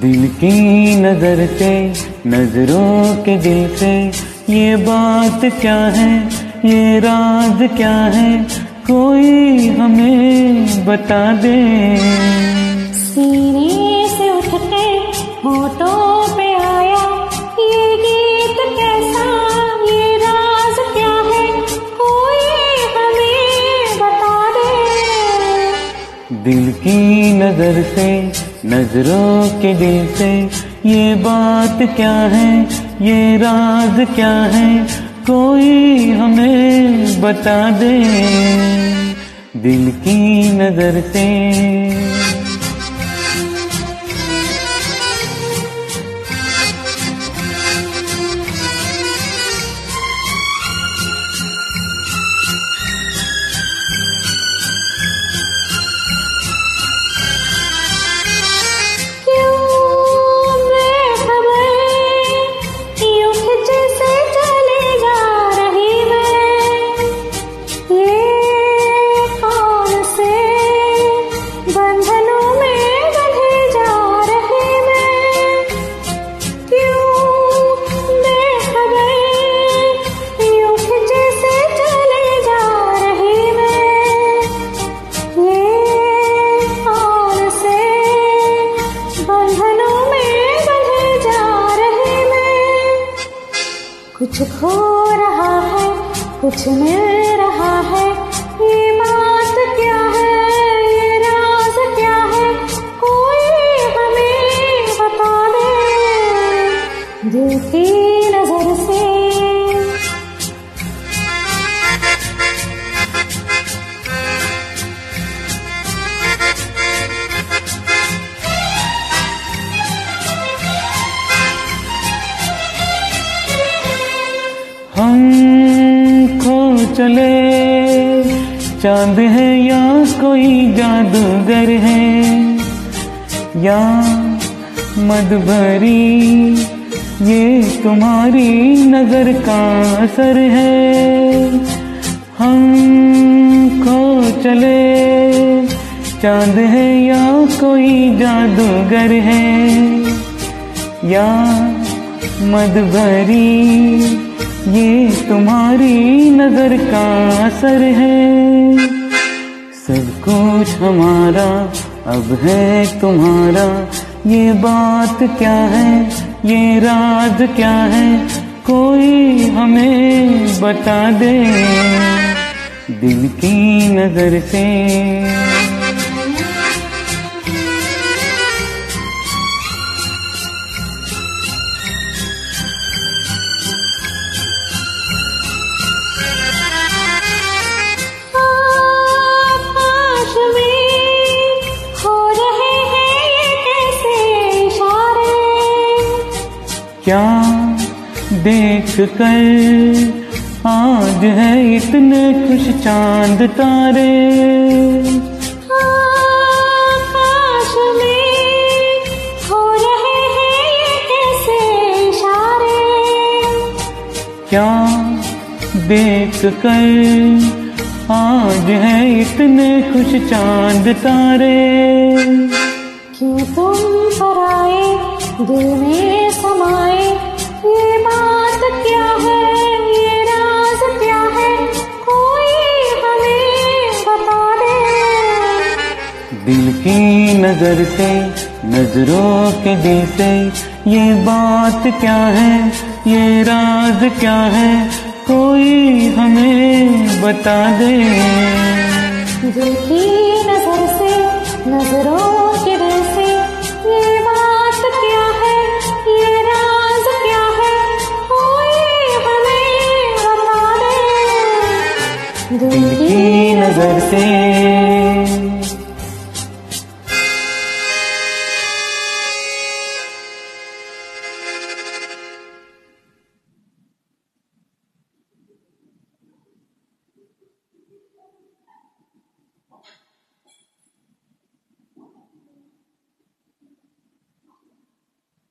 दिल की नज़र से, नज़रों के दिल से, ये बात क्या है, ये राज क्या है, कोई हमें बता दे। सीने से उठते हो पे दिल की नज़र से, नज़रों के दिल से, ये बात क्या है, ये राज क्या है, कोई हमें बता दे। दिल की नज़र से। कुछ खो रहा है कुछ मिल रहा है ये हम खो चले। चाँद है या कोई जादूगर है? या मधुबरी, ये तुम्हारी नज़र का असर है? हम खो चले। चाँद है या कोई जादूगर है? या मद भरी ये तुम्हारी नज़र का असर है। सब कुछ हमारा अब है तुम्हारा। ये बात क्या है? ये राज क्या है? कोई हमें बता दे। दिल की नज़र से क्या देख कर आज है इतने खुश चाँद तारे? आकाश में हो रहे हैं ये कैसे इशारे? क्या देख कर आज है इतने खुश चाँद तारे? क्यों तुम पर आए दिल में समाए ये बात क्या है ये राज क्या है कोई हमें बता दे। दिल की नज़र से नज़रों के दिल से ये बात क्या है ये राज क्या है कोई हमें बता दे। दिल की नज़र से नज़रों